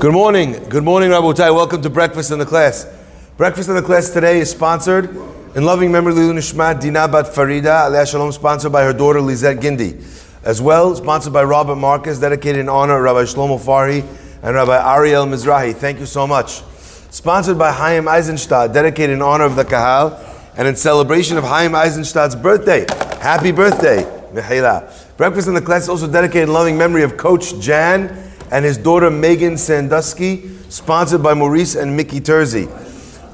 Good morning. Good morning, Rabotai. Welcome to Breakfast in the Class. Breakfast in the Class today is sponsored in loving memory of Nishmat Dina Bat Farida, Aliyah Shalom, sponsored by her daughter Lizette Gindi. As well, sponsored by Robert Marcus, dedicated in honor of Rabbi Shlomo Farhi and Rabbi Ariel Mizrahi. Thank you so much. Sponsored by Chaim Eisenstadt, dedicated in honor of the Kahal and in celebration of Chaim Eisenstadt's birthday. Happy birthday, Mihaila. Breakfast in the Class is also dedicated in loving memory of Coach Jan and his daughter Megan Sandusky, sponsored by Maurice and Mickey Terzi.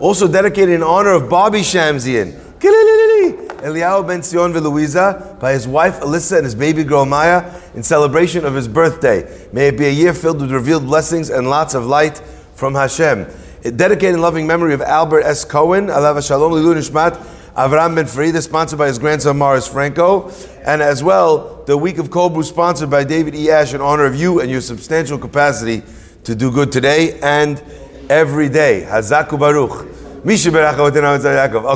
Also dedicated in honor of Bobby Shamsian, Eliyahu Ben Sion Louisa, by his wife Alyssa and his baby girl Maya, in celebration of his birthday. May it be a year filled with revealed blessings and lots of light from Hashem. Dedicated in loving memory of Albert S. Cohen, Alav Shalom Lilu Nishmat, Avram Ben Farida, sponsored by his grandson Morris Franco, and as well the week of Kobru, sponsored by David E. Ash in honor of you and your substantial capacity to do good today and every day. Hazaku Baruch.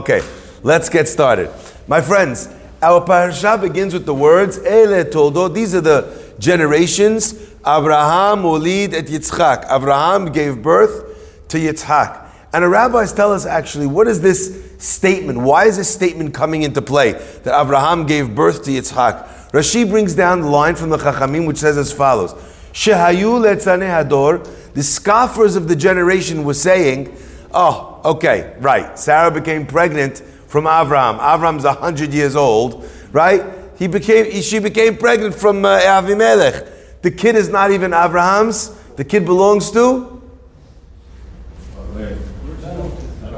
Okay, let's get started. My friends, our parasha begins with the words Ele Toldo. These are the generations. Abraham Ulid et Yitzchak. Abraham gave birth to Yitzchak. And the rabbis tell us actually, what is this statement? Why is this statement coming into play? That Abraham gave birth to Yitzhak. Rashi brings down the line from the Chachamim which says as follows. Shehayu hador, the scoffers of the generation were saying, oh, okay, right, Sarah became pregnant from Avram. Avram's 100 years old, right? He became, she became pregnant from uh, Avimelech. The kid is not even Avraham's. The kid belongs to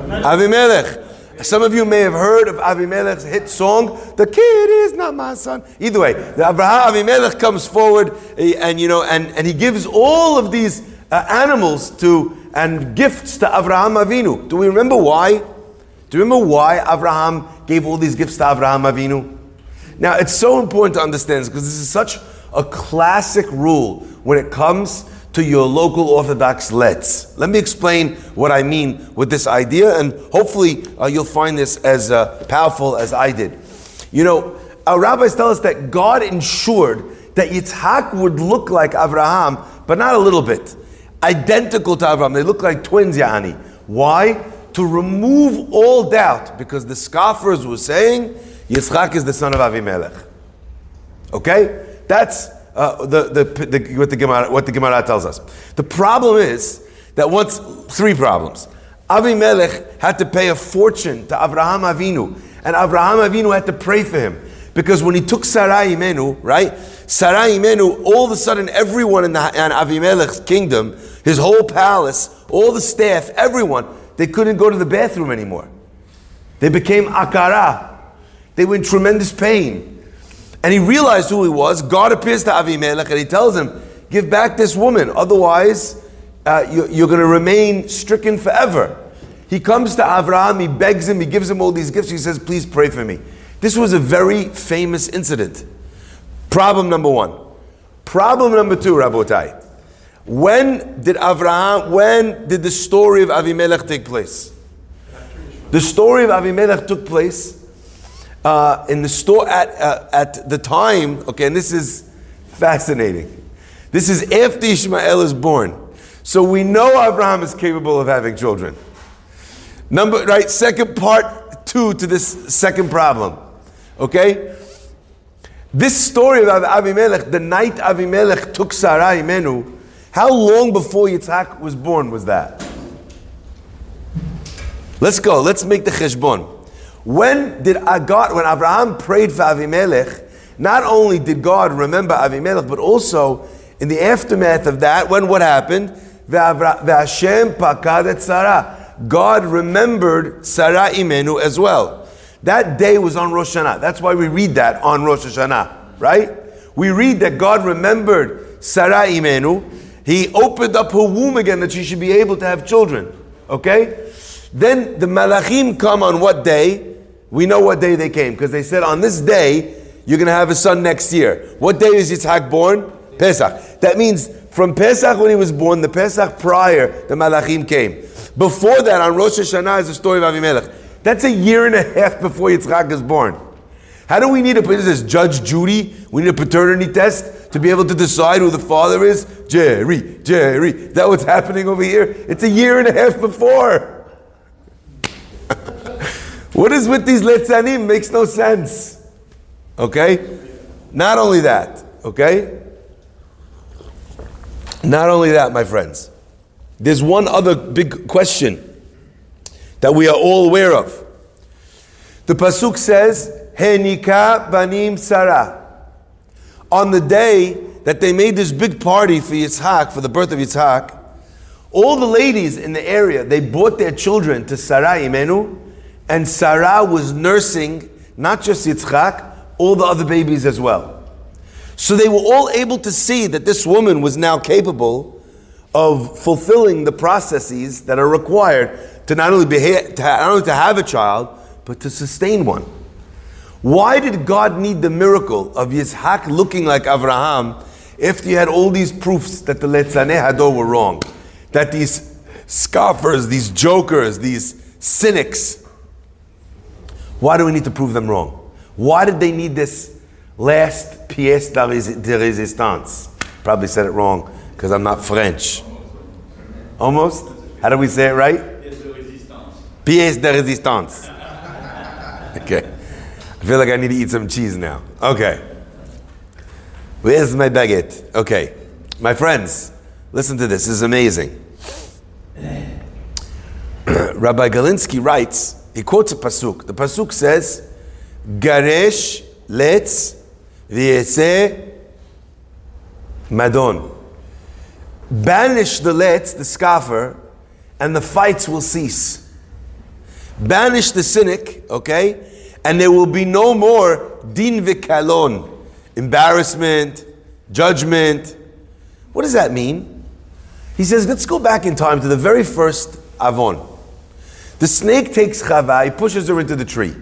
Avimelech. Some of you may have heard of Avimelech's hit song, "The Kid Is Not My Son." Either way, the Abraham Avimelech comes forward, eh, and you know, and, and he gives all of these uh, animals to and gifts to Abraham Avinu. Do we remember why? Do you remember why Abraham gave all these gifts to Abraham Avinu? Now, it's so important to understand because this is such a classic rule when it comes to your local Orthodox letz. Let me explain what I mean with this idea, and hopefully uh, you'll find this as uh, powerful as I did. You know, our rabbis tell us that God ensured that Yitzhak would look like Abraham, but not a little bit. Identical to Abraham. They look like twins, Yani. Why? To remove all doubt, because the scoffers were saying Yitzhak is the son of Avimelech. Okay? That's uh, the, the, the, what, the Gemara, what the Gemara tells us. The problem is that once, three problems. Avimelech had to pay a fortune to Abraham Avinu, and Abraham Avinu had to pray for him. Because when he took Sarai Imenu, right? Sarai Imenu, all of a sudden everyone in, the, in Avimelech's kingdom, his whole palace, all the staff, everyone, they couldn't go to the bathroom anymore. They became akara. They were in tremendous pain. And he realized who he was. God appears to Avimelech and he tells him, Give back this woman, otherwise, uh, you, you're going to remain stricken forever. He comes to Avraham, he begs him, he gives him all these gifts. He says, Please pray for me. This was a very famous incident. Problem number one. Problem number two, Rabotai. When did Avraham, when did the story of Avimelech take place? The story of Avimelech took place uh, in the store at, uh, at the time, okay, and this is fascinating. This is after Ishmael is born. So we know Abraham is capable of having children. Number, right, second part two to this second problem. Okay? This story of Avimelech, the night Avimelech took Sarai Imenu, how long before Yitzhak was born was that? Let's go, let's make the cheshbon. When did I God, when Abraham prayed for Avimelech, not only did God remember Avimelech, but also in the aftermath of that, when what happened? V'Hashem pakad Sarah. God remembered Sarah Imenu as well. That day was on Rosh Hashanah. That's why we read that on Rosh Hashanah, right? We read that God remembered Sarah Imenu. He opened up her womb again that she should be able to have children. Okay? Then the Malachim come on what day? We know what day they came because they said on this day you're going to have a son next year. What day is Yitzhak born? Pesach. That means from Pesach when he was born, the Pesach prior, the Malachim came. Before that, on Rosh Hashanah is the story of Avimelech. That's a year and a half before Yitzhak is born. How do we need a this is Judge Judy? We need a paternity test to be able to decide who the father is? Jerry, Jerry. That what's happening over here? It's a year and a half before. What is with these letzanim? Makes no sense. Okay? Not only that, okay? Not only that, my friends. There's one other big question that we are all aware of. The Pasuk says, Henika banim Sarah. On the day that they made this big party for Yitzhak, for the birth of Yitzhak, all the ladies in the area, they brought their children to Sarah Imenu, and Sarah was nursing not just Yitzhak, all the other babies as well. So they were all able to see that this woman was now capable of fulfilling the processes that are required to not only, behave, to, not only to have a child, but to sustain one. Why did God need the miracle of Yitzhak looking like Avraham if he had all these proofs that the Letzaneh Hador were wrong? That these scoffers, these jokers, these cynics, why do we need to prove them wrong? Why did they need this last pièce de résistance? Probably said it wrong because I'm not French. Almost? How do we say it right? Pièce de résistance. Okay. I feel like I need to eat some cheese now. Okay. Where's my baguette? Okay. My friends, listen to this. This is amazing. Rabbi Galinsky writes, he quotes a pasuk. The pasuk says, Garesh letz v'yese madon. Banish the letz, the scoffer, and the fights will cease. Banish the cynic, okay? and there will be no more din v'kalon, embarrassment, judgment. What does that mean? He says, let's go back in time to the very first Avon. The snake takes Chava, he pushes her into the tree.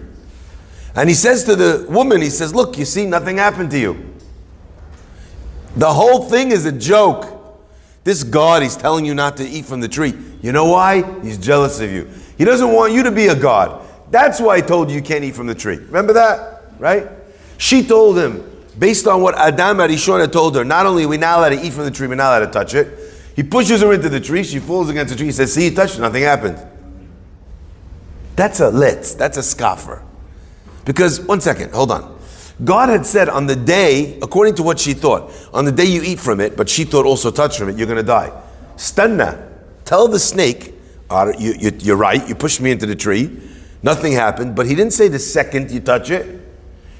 And he says to the woman, he says, Look, you see, nothing happened to you. The whole thing is a joke. This God, he's telling you not to eat from the tree. You know why? He's jealous of you. He doesn't want you to be a God. That's why I told you you can't eat from the tree. Remember that? Right? She told him, based on what Adam Arishon had told her, not only are we not allowed to eat from the tree, we're not allowed to touch it. He pushes her into the tree, she falls against the tree, he says, See, you touched it, nothing happened. That's a litz, that's a scoffer. Because, one second, hold on. God had said on the day, according to what she thought, on the day you eat from it, but she thought also touch from it, you're going to die. Stanna, tell the snake, you, you, you're right, you pushed me into the tree. Nothing happened, but he didn't say the second you touch it.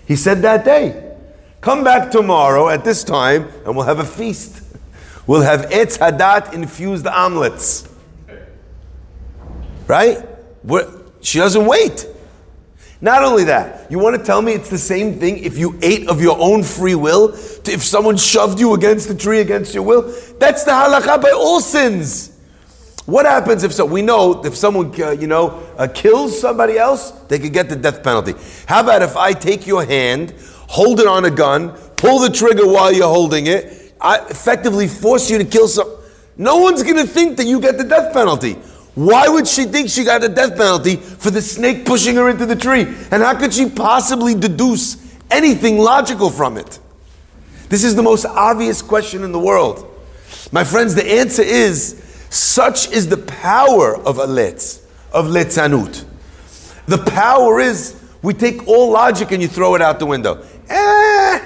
He said that day. Come back tomorrow at this time and we'll have a feast. We'll have Etz Hadat infused omelets. Right? We're, she doesn't wait. Not only that, you want to tell me it's the same thing if you ate of your own free will? If someone shoved you against the tree against your will? That's the halakha by all sins. What happens if so? We know if someone, uh, you know, uh, kills somebody else, they could get the death penalty. How about if I take your hand, hold it on a gun, pull the trigger while you're holding it, I effectively force you to kill some. No one's going to think that you get the death penalty. Why would she think she got a death penalty for the snake pushing her into the tree? And how could she possibly deduce anything logical from it? This is the most obvious question in the world. My friends, the answer is such is the power of a letz, of letzanut. The power is we take all logic and you throw it out the window. Eh,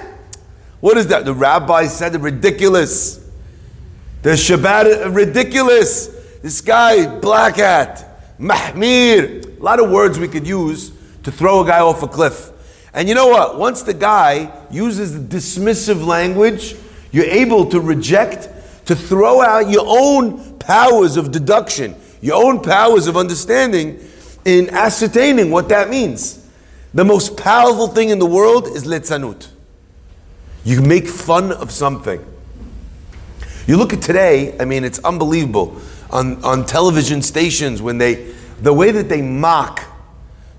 what is that? The rabbi said it ridiculous. The Shabbat ridiculous. This guy, black hat, mahmir. A lot of words we could use to throw a guy off a cliff. And you know what? Once the guy uses the dismissive language, you're able to reject, to throw out your own powers of deduction, your own powers of understanding in ascertaining what that means. The most powerful thing in the world is litzanut. You make fun of something. You look at today, I mean, it's unbelievable. On, on television stations, when they, the way that they mock,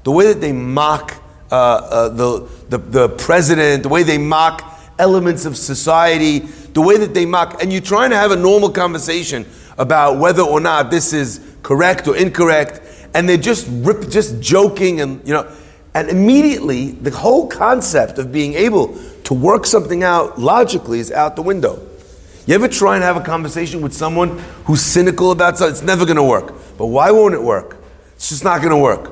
the way that they mock uh, uh, the, the, the president, the way they mock elements of society, the way that they mock, and you're trying to have a normal conversation about whether or not this is correct or incorrect, and they're just rip, just joking and you know, and immediately the whole concept of being able to work something out logically is out the window. You ever try and have a conversation with someone who's cynical about something? It's never going to work. But why won't it work? It's just not going to work.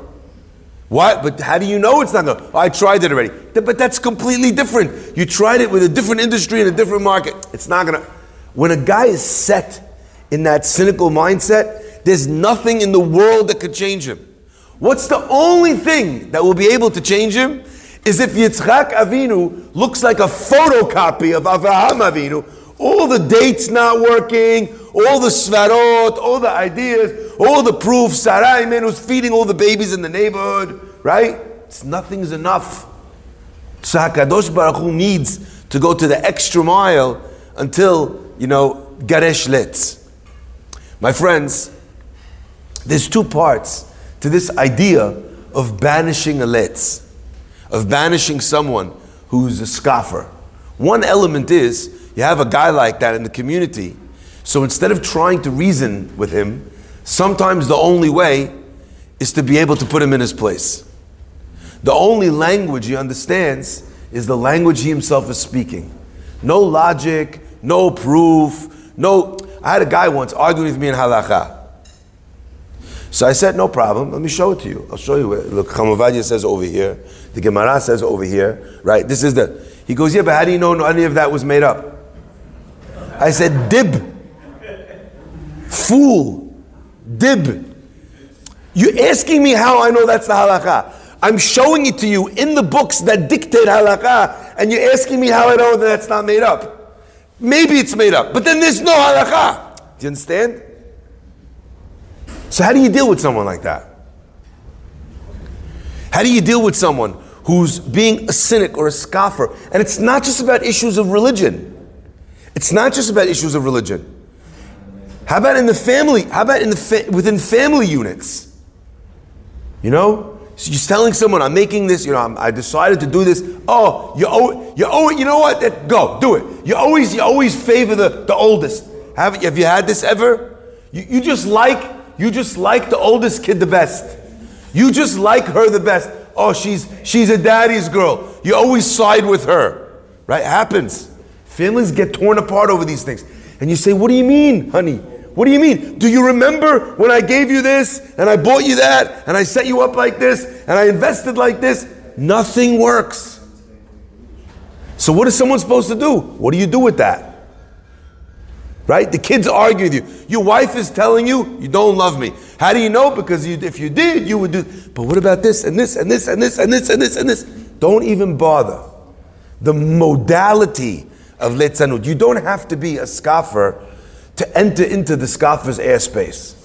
Why? But how do you know it's not going to? I tried it already. But that's completely different. You tried it with a different industry in a different market. It's not going to. When a guy is set in that cynical mindset, there's nothing in the world that could change him. What's the only thing that will be able to change him? Is if Yitzchak Avinu looks like a photocopy of Avraham Avinu, all the dates not working, all the svarot, all the ideas, all the proofs, Sarai man who's feeding all the babies in the neighborhood, right? It's nothing's enough. So HaKadosh Baruch Hu needs to go to the extra mile until, you know, Garesh Letz. My friends, there's two parts to this idea of banishing a letz, of banishing someone who's a scoffer. One element is you have a guy like that in the community. So instead of trying to reason with him, sometimes the only way is to be able to put him in his place. The only language he understands is the language he himself is speaking. No logic, no proof, no. I had a guy once arguing with me in halacha. So I said, no problem. Let me show it to you. I'll show you. It. Look, Chacham Ovadia says over here. The Gemara says over here. Right? This is the. He goes, yeah, but how do you know any of that was made up? I said, dib. Fool. Dib. You're asking me how I know that's the halakha. I'm showing it to you in the books that dictate halakha, and you're asking me how I know that that's not made up. Maybe it's made up, but then there's no halakha. Do you understand? So how do you deal with someone like that? How do you deal with someone who's being a cynic or a scoffer? And it's not just about issues of religion. It's not just about issues of religion. How about in the family? How about in the fa- within family units? You know, so you're telling someone, "I'm making this. You know, I'm, i decided to do this. Oh, you owe, you owe. You know what? That, go, do it. You always, you always favor the, the oldest. Have, have you had this ever? You, you just like, you just like the oldest kid the best. You just like her the best. Oh, she's she's a daddy's girl. You always side with her, right? Happens. Families get torn apart over these things. And you say, What do you mean, honey? What do you mean? Do you remember when I gave you this and I bought you that and I set you up like this and I invested like this? Nothing works. So, what is someone supposed to do? What do you do with that? Right? The kids argue with you. Your wife is telling you, you don't love me. How do you know? Because you, if you did, you would do. But what about this and this and this and this and this and this and this? Don't even bother. The modality of litzanut. You don't have to be a scoffer to enter into the scoffer's airspace.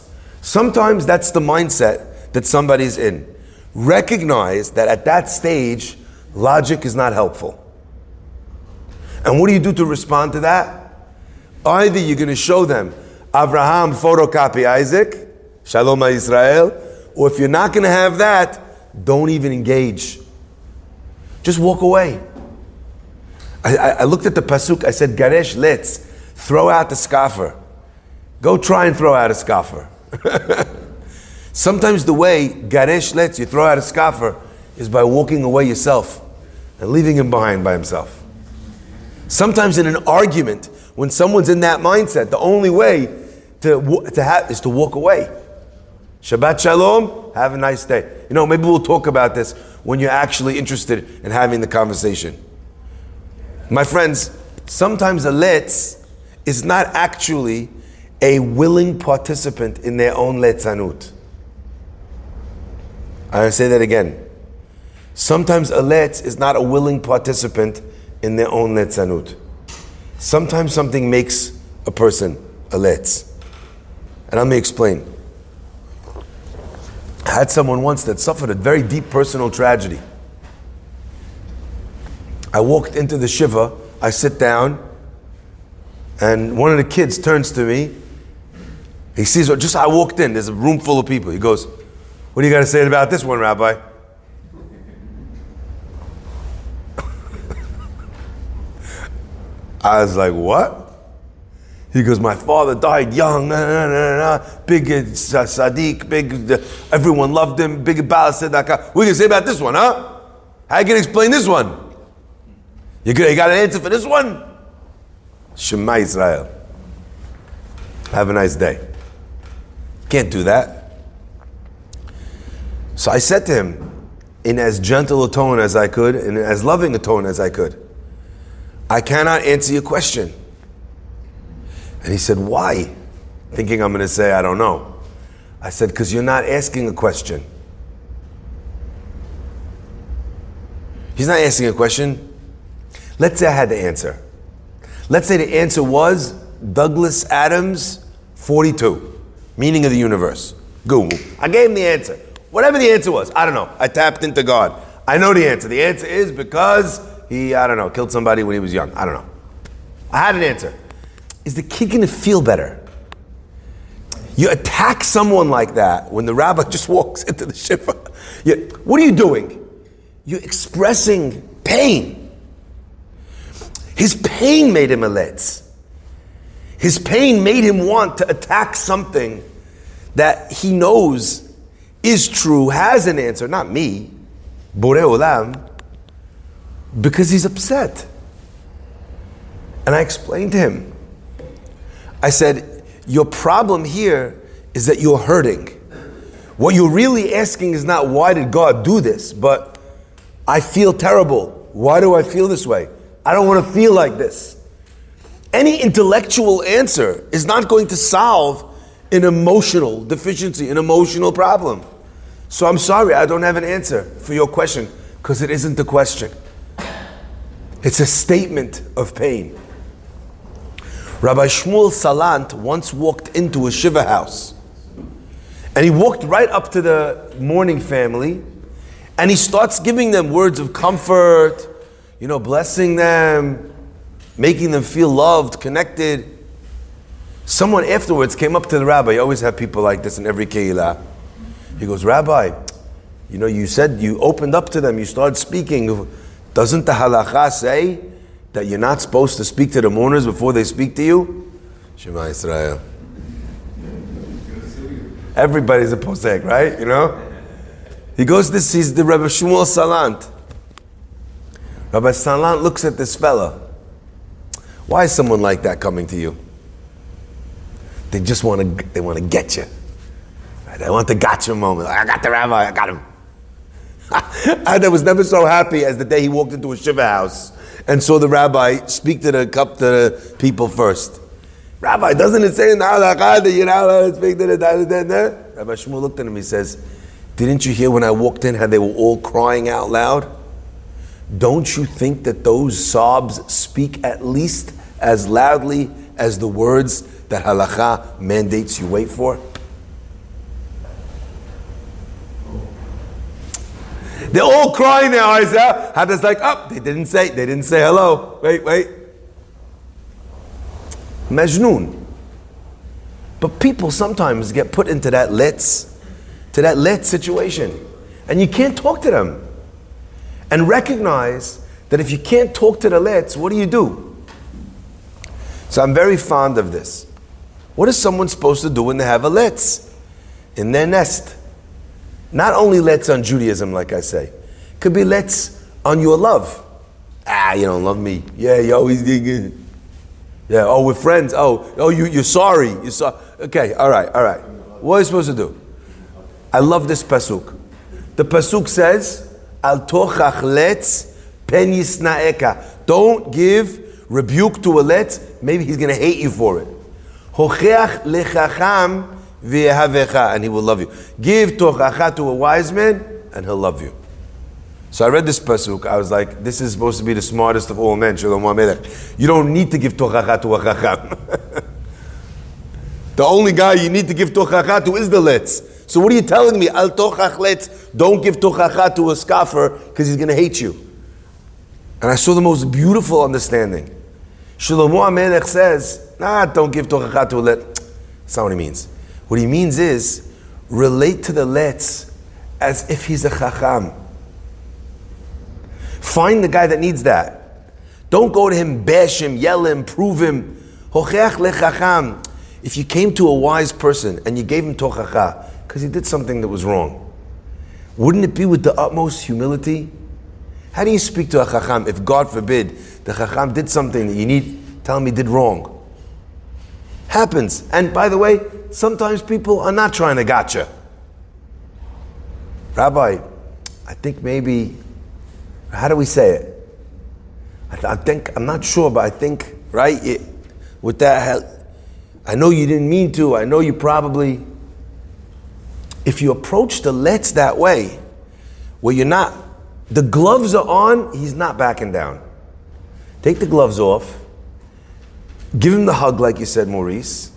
Sometimes that's the mindset that somebody's in. Recognize that at that stage, logic is not helpful. And what do you do to respond to that? Either you're going to show them Abraham photocopy Isaac, Shalom Israel, or if you're not going to have that, don't even engage. Just walk away. I, I, looked at the pasuk. I said, "Garesh, letz throw out the scoffer. Go try and throw out a scoffer." Sometimes the way Garesh letz you throw out a scoffer is by walking away yourself and leaving him behind by himself. Sometimes in an argument, when someone's in that mindset, the only way to, to have is to walk away. Shabbat Shalom, have a nice day. You know, maybe we'll talk about this when you're actually interested in having the conversation. My friends, sometimes a letz is not actually a willing participant in their own letzanut. I say that again. Sometimes a letz is not a willing participant in their own letzanut. Sometimes something makes a person a letz. And let me explain. I had someone once that suffered a very deep personal tragedy. I walked into the Shiva, I sit down, and one of the kids turns to me. He sees, what just I walked in, there's a room full of people. He goes, What do you got to say about this one, Rabbi? I was like, What? He goes, My father died young, nah, nah, nah, nah, big uh, Sadiq, big, uh, everyone loved him, big Baal What do you say about this one, huh? How you can explain this one? You got, you got an answer for this one? Shema Israel. Have a nice day. Can't do that. So I said to him, in as gentle a tone as I could, and as loving a tone as I could, I cannot answer your question. And he said, Why? Thinking I'm going to say, I don't know. I said, Because you're not asking a question. He's not asking a question. Let's say I had the answer. Let's say the answer was Douglas Adams, 42, meaning of the universe. Google. I gave him the answer. Whatever the answer was, I don't know. I tapped into God. I know the answer. The answer is because he, I don't know, killed somebody when he was young. I don't know. I had an answer. Is the kid going to feel better? You attack someone like that when the rabbi just walks into the shiva. What are you doing? You're expressing pain. His pain made him a letz. His pain made him want to attack something that he knows is true, has an answer, not me, Borei Olam, because he's upset. And I explained to him, I said, Your problem here is that you're hurting. What you're really asking is not why did God do this, but I feel terrible. Why do I feel this way? I don't want to feel like this. Any intellectual answer is not going to solve an emotional deficiency, an emotional problem. So I'm sorry, I don't have an answer for your question because it isn't a question. It's a statement of pain. Rabbi Shmuel Salant once walked into a Shiva house and he walked right up to the mourning family and he starts giving them words of comfort, you know, blessing them, making them feel loved, connected. Someone afterwards came up to the rabbi. You always have people like this in every keilah. He goes, Rabbi, you know, you said you opened up to them, you started speaking. Doesn't the halacha say that you're not supposed to speak to the mourners before they speak to you? Shema Israel. Everybody's a posek, right? You know? He goes, this is the Rabbi Shmuel Salant. Rabbi Salant looks at this fella. Why is someone like that coming to you? They just want to, they want to get you. They want the gotcha moment. I got the rabbi, I got him. I was never so happy as the day he walked into a shiva house and saw the rabbi speak to the cup to the people first. Rabbi, doesn't it say in the halakha that you're not allowed to speak to the Rabbi Shmuel looked at him. He says, "Didn't you hear when I walked in how they were all crying out loud? Don't you think that those sobs speak at least as loudly as the words that halakha mandates you wait for?" They're all crying their eyes out. Hada's like, oh, they didn't say, they didn't say hello. Wait, wait. Majnun. But people sometimes get put into that letz, to that let situation. And you can't talk to them. And recognize that if you can't talk to the letz, what do you do? So I'm very fond of this. What is someone supposed to do when they have a letz in their nest? Not only letz on Judaism, like I say, could be letz on your love. Ah, you don't love me. Yeah, you always dig Yeah, oh, we're friends. Oh, oh, you, you're sorry. You're sorry. Okay, all right, all right. What are you supposed to do? I love this pasuk. The pasuk says, "Al tochach letz pen yisnaeka." Don't give rebuke to a letz. Maybe he's going to hate you for it. Hocheach lechacham and he will love you. Give tochacha to a wise man, and he'll love you. So I read this pasuk. I was like, this is supposed to be the smartest of all men. Shlomo You don't need to give tochacha to a chacham. the only guy you need to give tochacha to is the letz. So what are you telling me? Al tochach letz. Don't give tochacha to a scoffer because he's going to hate you. And I saw the most beautiful understanding. Shlomo HaMelech says, nah, don't give tochacha to a letz. That's not what he means. What he means is relate to the letz as if he's a chacham. Find the guy that needs that. Don't go to him, bash him, yell him, prove him. If you came to a wise person and you gave him tochacha because he did something that was wrong, wouldn't it be with the utmost humility? How do you speak to a chacham if, God forbid, the Chacham did something that you need, tell him he did wrong. Happens. And by the way, sometimes people are not trying to gotcha. Rabbi, I think maybe, how do we say it? I, th- I think, I'm not sure, but I think, right, it, with that, I know you didn't mean to, I know you probably, if you approach the letz that way, where you're not, the gloves are on, he's not backing down. Take the gloves off, give him the hug, like you said, Maurice,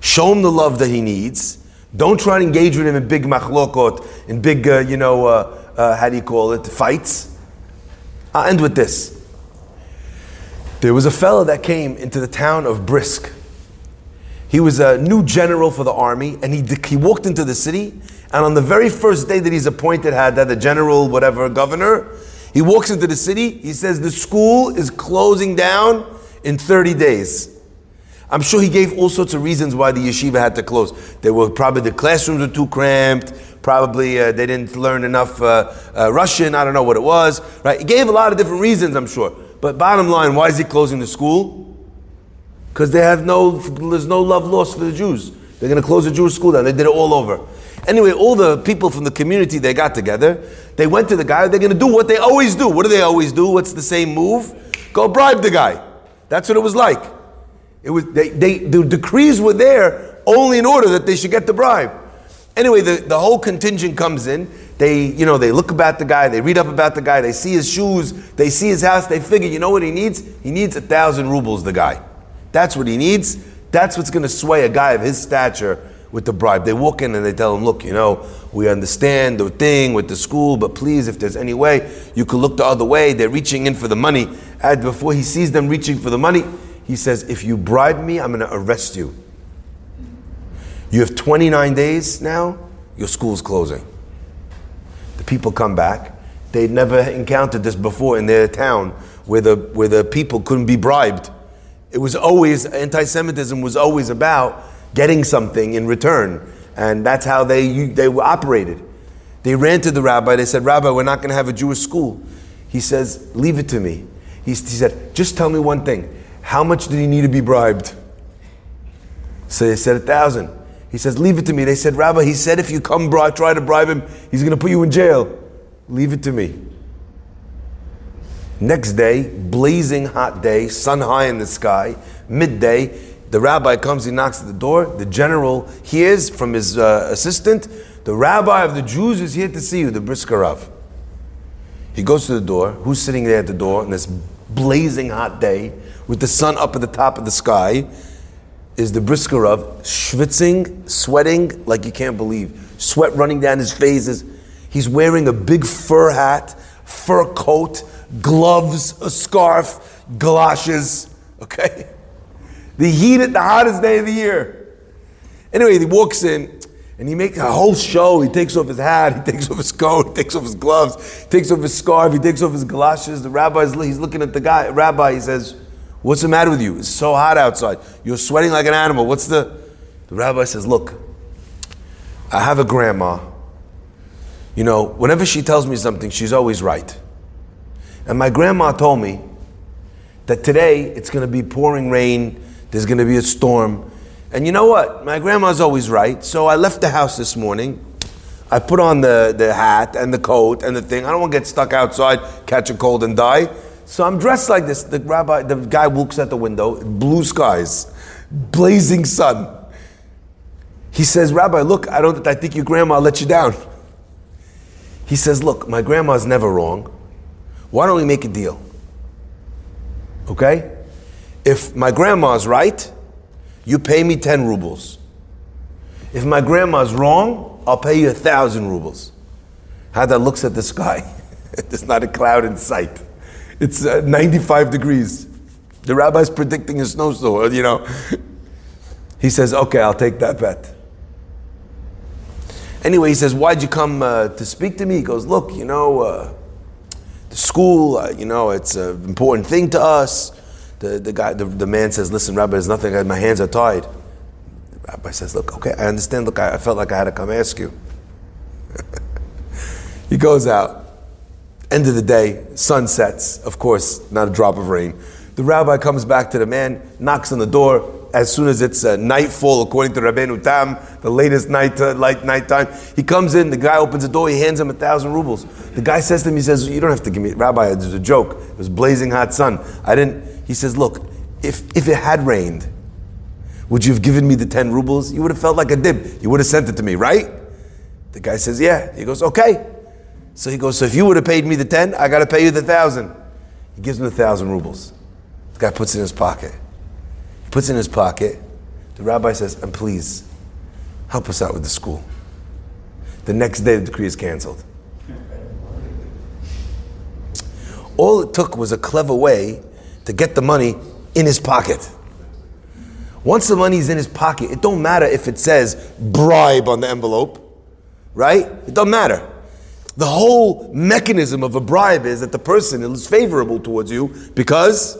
show him the love that he needs. Don't try to engage with him in big machlokot, in big, uh, you know, uh, uh, how do you call it, fights. I'll end with this. There was a fellow that came into the town of Brisk. He was a new general for the army, and he, he walked into the city, and on the very first day that he's appointed, had that the general, whatever, governor, he walks into the city, he says, The school is closing down in 30 days. I'm sure he gave all sorts of reasons why the yeshiva had to close. They were probably the classrooms were too cramped. Probably uh, they didn't learn enough uh, uh, Russian. I don't know what it was. Right? He gave a lot of different reasons. I'm sure. But bottom line, why is he closing the school? Because they have no, there's no love lost for the Jews. They're going to close the Jewish school down. They did it all over. Anyway, all the people from the community they got together. They went to the guy. They're going to do what they always do. What do they always do? What's the same move? Go bribe the guy. That's what it was like. It was they, they the decrees were there only in order that they should get the bribe. Anyway, the, the whole contingent comes in. They, you know, they look about the guy, they read up about the guy, they see his shoes, they see his house, they figure, you know what he needs? He needs a thousand rubles, the guy. That's what he needs. That's what's going to sway a guy of his stature with the bribe. They walk in and they tell him, look, you know, we understand the thing with the school, but please, if there's any way, you could look the other way. They're reaching in for the money. And before he sees them reaching for the money, he says, if you bribe me, I'm going to arrest you. You have 29 days now, your school's closing. The people come back. They'd never encountered this before in their town where the, where the people couldn't be bribed. It was always, anti Semitism was always about getting something in return. And that's how they, they operated. They ran to the rabbi. They said, Rabbi, we're not going to have a Jewish school. He says, Leave it to me. He, he said, Just tell me one thing. How much did he need to be bribed? So they said, A thousand. He says, Leave it to me. They said, Rabbi, he said if you come bribe, try to bribe him, he's going to put you in jail. Leave it to me. Next day, blazing hot day, sun high in the sky, midday, the rabbi comes, he knocks at the door. The general hears from his uh, assistant, the rabbi of the Jews is here to see you, the Brisker Rav. He goes to the door. Who's sitting there at the door on this blazing hot day with the sun up at the top of the sky? is the Brisker Rav schwitzing, sweating like you can't believe. Sweat running down his face. He's wearing a big fur hat, fur coat, gloves, a scarf, galoshes. Okay? The heat at the hottest day of the year. Anyway, he walks in and he makes a whole show. He takes off his hat, he takes off his coat, he takes off his gloves, he takes off his scarf, he takes off his galoshes. The rabbi's he's looking at the guy. Rabbi, he says, What's the matter with you? It's so hot outside. You're sweating like an animal. What's the. The rabbi says, Look, I have a grandma. You know, whenever she tells me something, she's always right. And my grandma told me that today it's going to be pouring rain, there's going to be a storm. And you know what? My grandma's always right. So I left the house this morning. I put on the, the hat and the coat and the thing. I don't want to get stuck outside, catch a cold, and die. So I'm dressed like this. The rabbi, the guy looks at the window, blue skies, blazing sun. He says, Rabbi, look, I don't I think your grandma let you down. He says, Look, my grandma's never wrong. Why don't we make a deal? Okay? If my grandma's right, you pay me 10 rubles. If my grandma's wrong, I'll pay you a thousand rubles. Hada looks at the sky. There's not a cloud in sight. It's uh, 95 degrees. The rabbi's predicting a snowstorm, you know. He says, okay, I'll take that bet. Anyway, he says, why'd you come uh, to speak to me? He goes, look, you know, uh, the school, uh, you know, it's an important thing to us. The, the guy, the, the man says, listen, Rabbi, there's nothing, my hands are tied. The rabbi says, look, okay, I understand. Look, I, I felt like I had to come ask you. he goes out. End of the day, sun sets, of course, not a drop of rain. The rabbi comes back to the man, knocks on the door. As soon as it's uh, nightfall, according to Rabbeinu Tam, the latest night uh, light night time, he comes in. The guy opens the door. He hands him a thousand rubles. The guy says to him, he says, "You don't have to give me, Rabbi. It was a joke. It was blazing hot sun. I didn't." He says, "Look, if if it had rained, would you have given me the 10 rubles? You would have felt like a dib. You would have sent it to me, right? The guy says, Yeah. He goes, Okay. So he goes, So if you would have paid me the 10, I got to pay you the 1,000. He gives him the 1,000 rubles. The guy puts it in his pocket. Puts in his pocket. The rabbi says, And please, help us out with the school. The next day, the decree is canceled. All it took was a clever way to get the money in his pocket. Once the money's in his pocket, it don't matter if it says bribe on the envelope, right? It don't matter. The whole mechanism of a bribe is that the person is favorable towards you because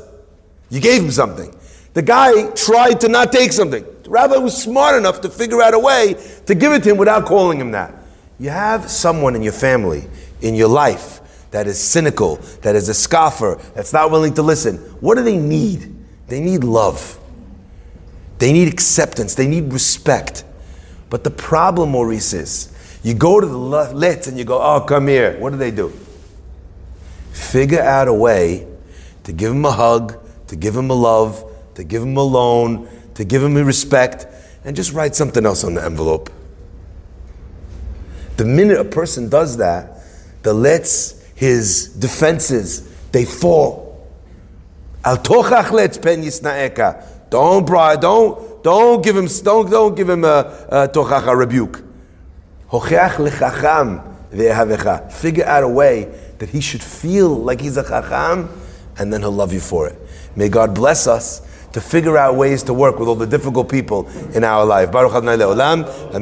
you gave him something. The guy tried to not take something. The rabbi was smart enough to figure out a way to give it to him without calling him that. You have someone in your family, in your life, that is cynical, that is a scoffer, that's not willing to listen. What do they need? They need love. They need acceptance. They need respect. But the problem, Maurice, is you go to the lit and you go, oh, come here. What do they do? Figure out a way to give him a hug, to give him a love, to give him a loan, to give him respect, and just write something else on the envelope. The minute a person does that, the letz his defenses, they fall. Al pen yisnaeka. Don't bribe, don't, don't give him, don't, don't give him a, a tochach, rebuke. Figure out a way that he should feel like he's a chacham, and then he'll love you for it. May God bless us to figure out ways to work with all the difficult people in our life. Baruch Adonai Le'olam.